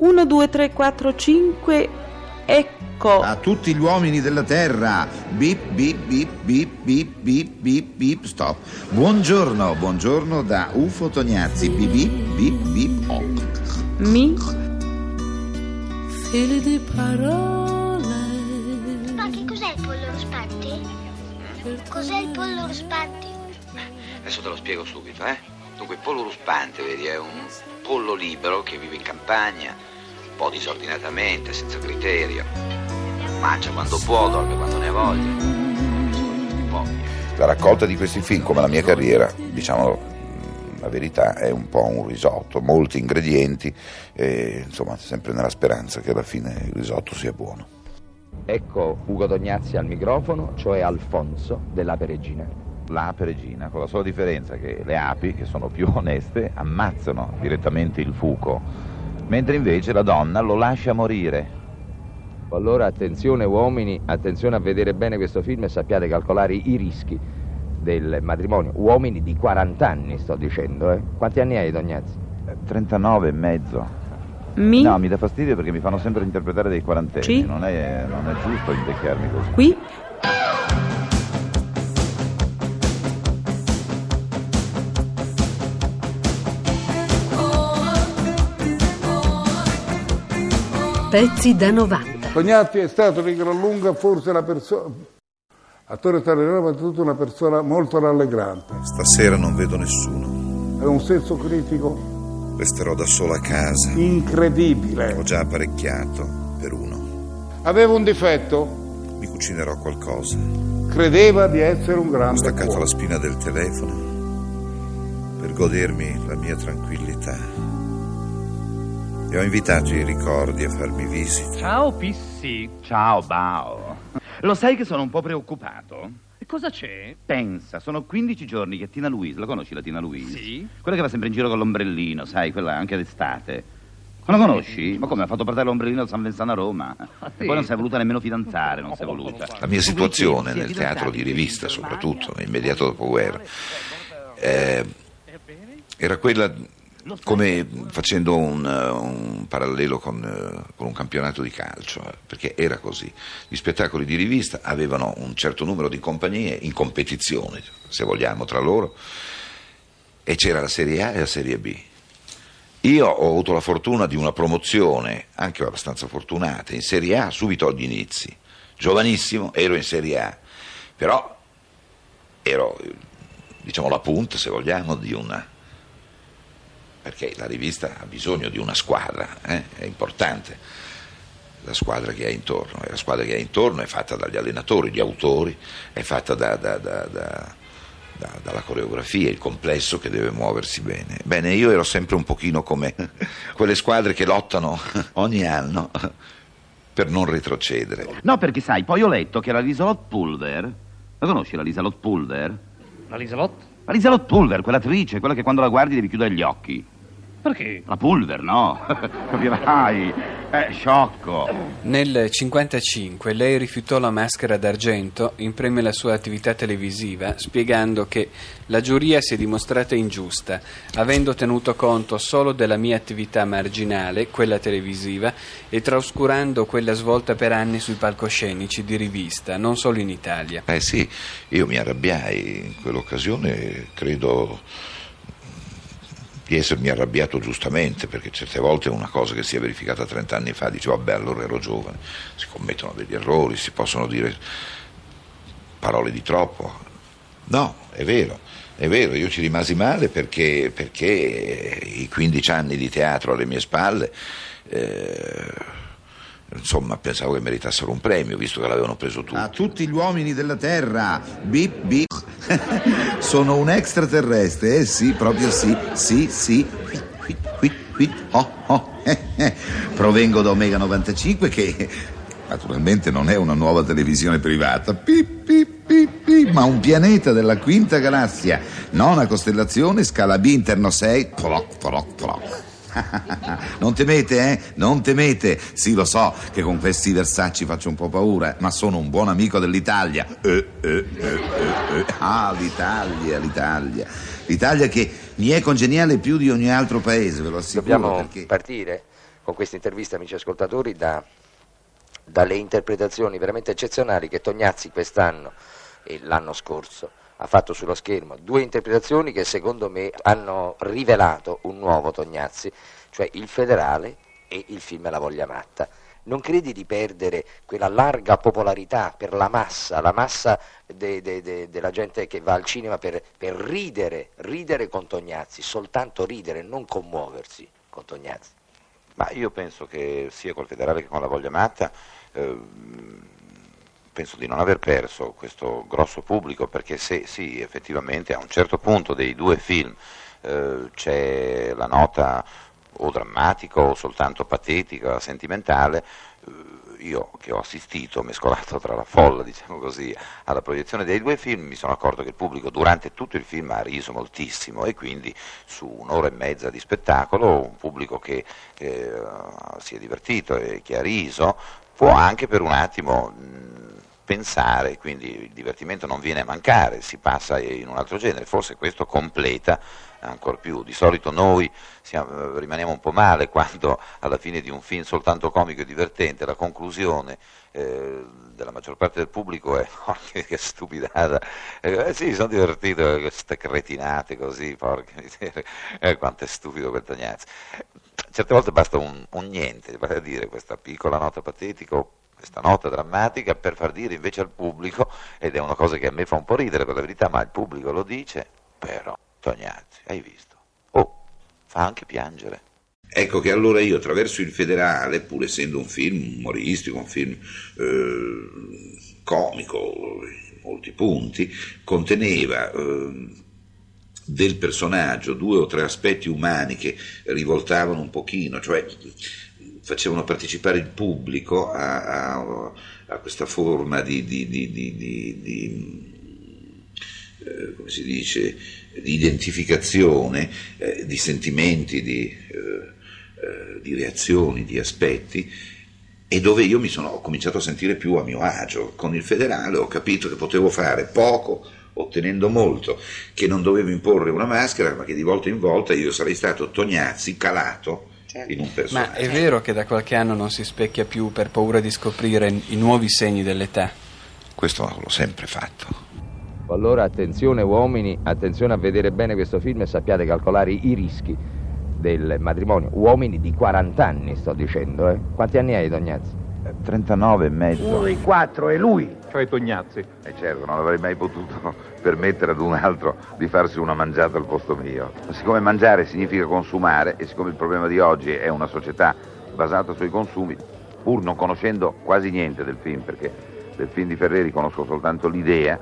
1, 2, 3, 4, 5, ecco. A tutti gli uomini della terra. Bip, bip, bip, bip, bip, bip, bip, bip, stop. Buongiorno, buongiorno da UFO Tognazzi. Bip, bip, bip, bip, oh. Mi, fili di parole. Ma che cos'è il pollo ruspante? Cos'è il pollo ruspante? Adesso te lo spiego subito, eh? Dunque, il pollo ruspante, vedi, è un pollo libero che vive in campagna, un po' disordinatamente, senza criterio. Mangia quando può, dorme quando ne ha voglia. La raccolta di questi film, come la mia carriera, diciamo la verità, è un po' un risotto, molti ingredienti e insomma sempre nella speranza che alla fine il risotto sia buono. Ecco Ugo Tognazzi al microfono, cioè Alfonso dell'Ape Regina. L'ape regina, con la sola differenza che le api, che sono più oneste, ammazzano direttamente il fuco, mentre invece la donna lo lascia morire. Allora attenzione uomini, attenzione a vedere bene questo film e sappiate calcolare i rischi del matrimonio. Uomini di 40 anni sto dicendo, eh. Quanti anni hai Tognazzi? Eh, 39 e mezzo. mi, No, mi dà fastidio perché mi fanno sempre interpretare dei quarantenni, Sì. non, è, non è giusto invecchiarmi così. qui, Pezzi da 90. Tognatti è stato di gran lunga forse la persona, attore italiano, ma tutta una persona molto rallegrante. Stasera non vedo nessuno. È un senso critico Resterò da solo a casa. Ho incredibile. già apparecchiato per uno. Aveva un difetto, Mi cucinerò qualcosa. credeva di essere un Ho grande staccato la cuoco. spina del telefono per godermi la mia tranquillità. E ho invitato i ricordi a farmi visita. Ciao Pissi. Ciao Bao. Lo sai che sono un po' preoccupato? E cosa c'è? Pensa, sono 15 giorni che Tina Louise, la conosci la Tina Louise? Sì. Quella che va sempre in giro con l'ombrellino, sai, quella anche d'estate. Non la conosci? Ma come? Ha fatto portare l'ombrellino al San Vincent a Roma. E poi non si è voluta nemmeno fidanzare, non si è voluta. La mia situazione nel teatro di rivista, soprattutto nell'immediato dopoguerra, eh, era quella come facendo un, eh, un parallelo con, eh, con un campionato di calcio, eh, perché era così. Gli spettacoli di rivista avevano un certo numero di compagnie in competizione, se vogliamo, tra loro, e c'era la Serie A e la Serie B. Io ho avuto la fortuna di una promozione, anche abbastanza fortunata, in Serie A subito agli inizi. Giovanissimo, ero in Serie A, però ero, diciamo, la punta, se vogliamo, di una... perché la rivista ha bisogno di una squadra, eh, è importante la squadra che ha intorno. E la squadra che ha intorno è fatta dagli allenatori, gli autori, è fatta da- da- da- da- da- dalla coreografia, il complesso che deve muoversi bene. Bene, io ero sempre un pochino come quelle squadre che lottano ogni anno per non retrocedere. No, perché sai, poi ho letto che la Liselot Pulver. La conosci la Liselot Pulver? La Liselot? Liselot Pulver, quell'attrice, quella che quando la guardi devi chiudere gli occhi. Perché? La Pulver, no? Capirai. È sciocco. Nel 1955 lei rifiutò la maschera d'argento in premio alla sua attività televisiva, spiegando che la giuria si è dimostrata ingiusta, avendo tenuto conto solo della mia attività marginale, quella televisiva, e trascurando quella svolta per anni sui palcoscenici di rivista, non solo in Italia. Eh sì, io mi arrabbiai in quell'occasione, credo di essermi arrabbiato giustamente, perché certe volte una cosa che si è verificata 30 anni fa, dice vabbè allora ero giovane, si commettono degli errori, si possono dire parole di troppo. No, è vero, è vero, io ci rimasi male perché, perché i 15 anni di teatro alle mie spalle... eh, Insomma, pensavo che meritassero un premio, visto che l'avevano preso tutti. A tutti gli uomini della terra. Bip, bip. Sono un extraterrestre, eh sì, proprio sì, sì, sì. Qui, qui, qui. Oh, oh. Provengo da Omega 95 che naturalmente non è una nuova televisione privata. Pip, pip, pip, pip, ma un pianeta della quinta galassia. Nona costellazione, scala B interno 6. Proc, proc, proc. Non temete, eh? Non temete. Sì, lo so che con questi versacci faccio un po' paura, ma sono un buon amico dell'Italia. Eh, eh, eh, eh, eh. Ah, l'Italia, l'Italia. L'Italia che mi è congeniale più di ogni altro paese, ve lo assicuro. Dobbiamo perché... partire con questa intervista, amici ascoltatori, da, dalle interpretazioni veramente eccezionali che Tognazzi quest'anno e l'anno scorso ha fatto sullo schermo. Due interpretazioni che secondo me hanno rivelato un nuovo Tognazzi, cioè il federale e il film La voglia matta. Non credi di perdere quella larga popolarità per la massa, la massa de, de, de, della gente che va al cinema per, per ridere, ridere con Tognazzi, soltanto ridere, non commuoversi con Tognazzi? Ma io penso che sia col federale che con la voglia matta, eh, penso di non aver perso questo grosso pubblico, perché se sì, effettivamente a un certo punto dei due film eh, c'è la nota o drammatica o soltanto patetica, sentimentale, eh, io che ho assistito, mescolato tra la folla, diciamo così, alla proiezione dei due film, mi sono accorto che il pubblico durante tutto il film ha riso moltissimo e quindi su un'ora e mezza di spettacolo un pubblico che eh, si è divertito e che ha riso può anche per un attimo mh, pensare, quindi il divertimento non viene a mancare, si passa in un altro genere, forse questo completa ancora più. Di solito noi siamo, rimaniamo un po' male quando alla fine di un film soltanto comico e divertente la conclusione eh, della maggior parte del pubblico è oh, che, stupidata, eh, sì, sono divertito, queste cretinate così, porca miseria, eh, quanto è stupido quel Tognazzi. Certe volte basta un, un niente, vale a dire questa piccola nota patetica questa nota drammatica per far dire invece al pubblico, ed è una cosa che a me fa un po' ridere per la verità, ma il pubblico lo dice, però Tognazzi, hai visto? Oh, fa anche piangere. Ecco che allora io attraverso il federale, pur essendo un film umoristico, un film eh, comico in molti punti, conteneva eh, del personaggio due o tre aspetti umani che rivoltavano un pochino, cioè facevano partecipare il pubblico a, a, a questa forma di, di, di, di eh, come si dice, di identificazione eh, di sentimenti, di, eh, eh, di, reazioni, di aspetti e dove io mi sono, cominciato a sentire più a mio agio. Con il federale ho capito che potevo fare poco ottenendo molto, che non dovevo imporre una maschera, ma che di volta in volta io sarei stato Tognazzi calato certo. in un personaggio. Ma è vero che da qualche anno non si specchia più per paura di scoprire i nuovi segni dell'età? Questo l'ho sempre fatto. Allora attenzione uomini, attenzione a vedere bene questo film e sappiate calcolare i rischi del matrimonio. Uomini di 40 anni sto dicendo, eh. Quanti anni hai Tognazzi? 39 e mezzo. Uno dei quattro è lui. Cioè Tognazzi. E certo, non avrei mai potuto permettere ad un altro di farsi una mangiata al posto mio. Siccome mangiare significa consumare e siccome il problema di oggi è una società basata sui consumi, pur non conoscendo quasi niente del film, perché del film di Ferreri conosco soltanto l'idea,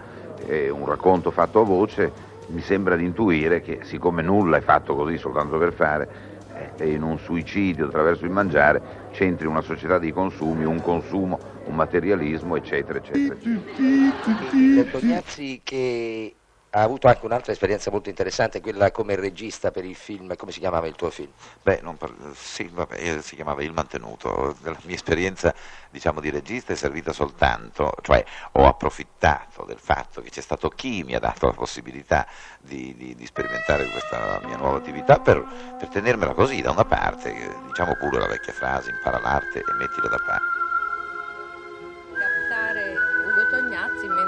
è un racconto fatto a voce, mi sembra di intuire che siccome nulla è fatto così soltanto per fare, e in un suicidio attraverso il mangiare c'entri una società di consumi, un consumo, un materialismo, eccetera, eccetera. Tognazzi che ha avuto anche un'altra esperienza molto interessante, quella come regista per il film, come si chiamava il tuo film? Beh, par- sì, vabbè, eh, si chiamava Il Mantenuto, la mia esperienza diciamo, di regista è servita soltanto, cioè ho approfittato del fatto che c'è stato chi mi ha dato la possibilità di, di, di sperimentare questa mia nuova attività per, per tenermela così da una parte, diciamo pure la vecchia frase, impara l'arte e mettila da parte.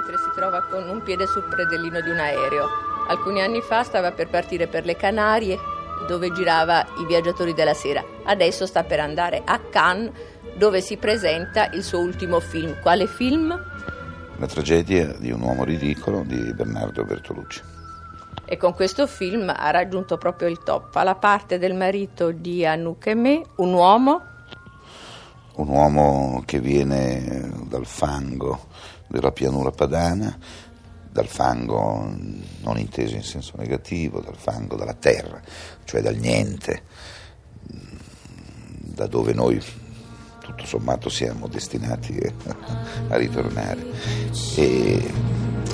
Mentre si trova con un piede sul predellino di un aereo. Alcuni anni fa stava per partire per le Canarie, dove girava I viaggiatori della sera. Adesso sta per andare a Cannes, dove si presenta il suo ultimo film. Quale film? La tragedia di un uomo ridicolo di Bernardo Bertolucci. E con questo film ha raggiunto proprio il top. Fa la parte del marito di Anouk Aimé, un uomo un uomo che viene dal fango della pianura padana, dal fango non inteso in senso negativo, dal fango della terra, cioè dal niente, da dove noi tutto sommato siamo destinati a ritornare. E,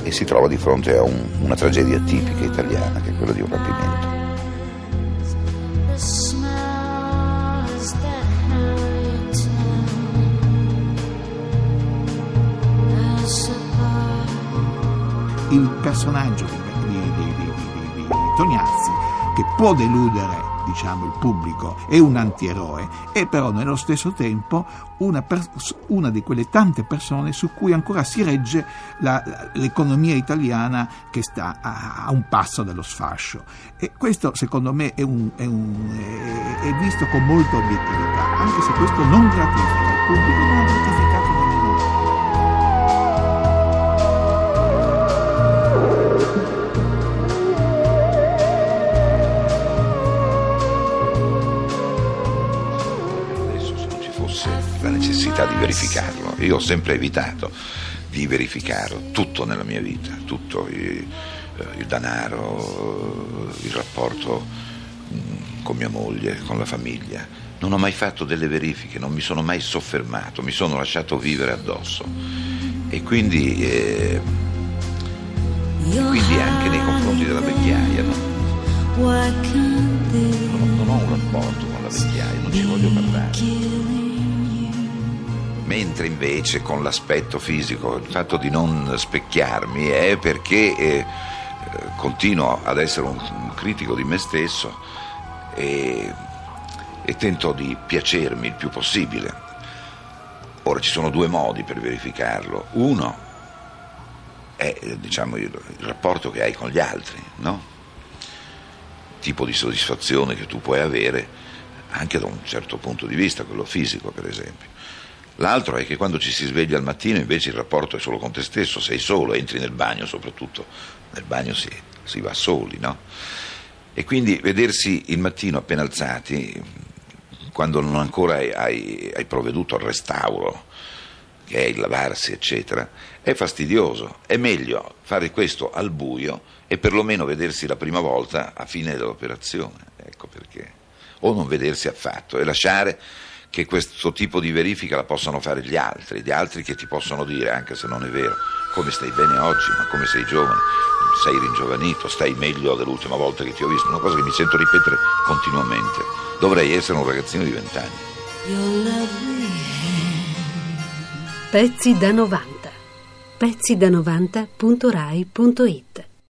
e si trova di fronte a un, una tragedia tipica italiana, che è quella di un rapimento. Il personaggio di, di, di, di Tognazzi che può deludere diciamo, il pubblico, è un antieroe, è però nello stesso tempo una, pers- una di quelle tante persone su cui ancora si regge la, l'economia italiana che sta a, a, un passo dallo sfascio. E questo secondo me è, un, è, un, è, è visto con molta obiettività, anche se questo non gratifica il pubblico, gratificato necessità di verificarlo. Io ho sempre evitato di verificare tutto nella mia vita, tutto il, eh, il denaro, il rapporto mm, con mia moglie, con la famiglia. Non ho mai fatto delle verifiche, non mi sono mai soffermato, mi sono lasciato vivere addosso. E quindi, eh, quindi anche nei confronti della vecchiaia no? non, non ho un rapporto con la vecchiaia, non ci voglio parlare mentre invece con l'aspetto fisico, il fatto di non specchiarmi è perché eh, continuo ad essere un, un, critico di me stesso e, e tento di piacermi il più possibile. Ora ci sono due modi per verificarlo. Uno è diciamo, il, il rapporto che hai con gli altri, no? tipo di soddisfazione che tu puoi avere anche da un certo punto di vista, quello fisico per esempio. L'altro è che quando ci si sveglia al mattino invece il rapporto è solo con te stesso, sei solo, entri nel bagno soprattutto, nel bagno si, si va soli, no? E quindi vedersi il mattino appena alzati, quando non ancora hai, hai provveduto al restauro, che è il lavarsi, eccetera, è fastidioso. È meglio fare questo al buio e perlomeno vedersi la prima volta a fine dell'operazione. Ecco perché. O non vedersi affatto e lasciare che questo tipo di verifica la possano fare gli altri, gli altri che ti possono dire, anche se non è vero, come stai bene oggi, ma come sei giovane, sei ringiovanito, stai meglio dell'ultima volta che ti ho visto, una cosa che mi sento ripetere continuamente. Dovrei essere un ragazzino di vent'anni. Pezzi da 90. Pezzi da 90.rai.it